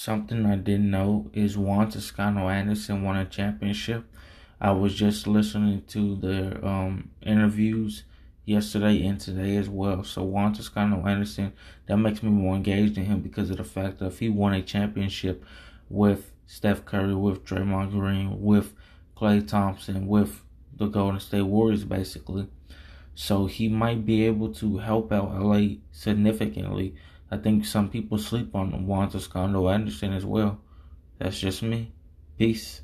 Something I didn't know is Juan Toscano Anderson won a championship. I was just listening to the um, interviews yesterday and today as well. So Juan Toscano Anderson, that makes me more engaged in him because of the fact that if he won a championship with Steph Curry, with Draymond Green, with Klay Thompson, with the Golden State Warriors, basically. So he might be able to help out LA significantly I think some people sleep on Juan Toscano Anderson as well. That's just me. Peace.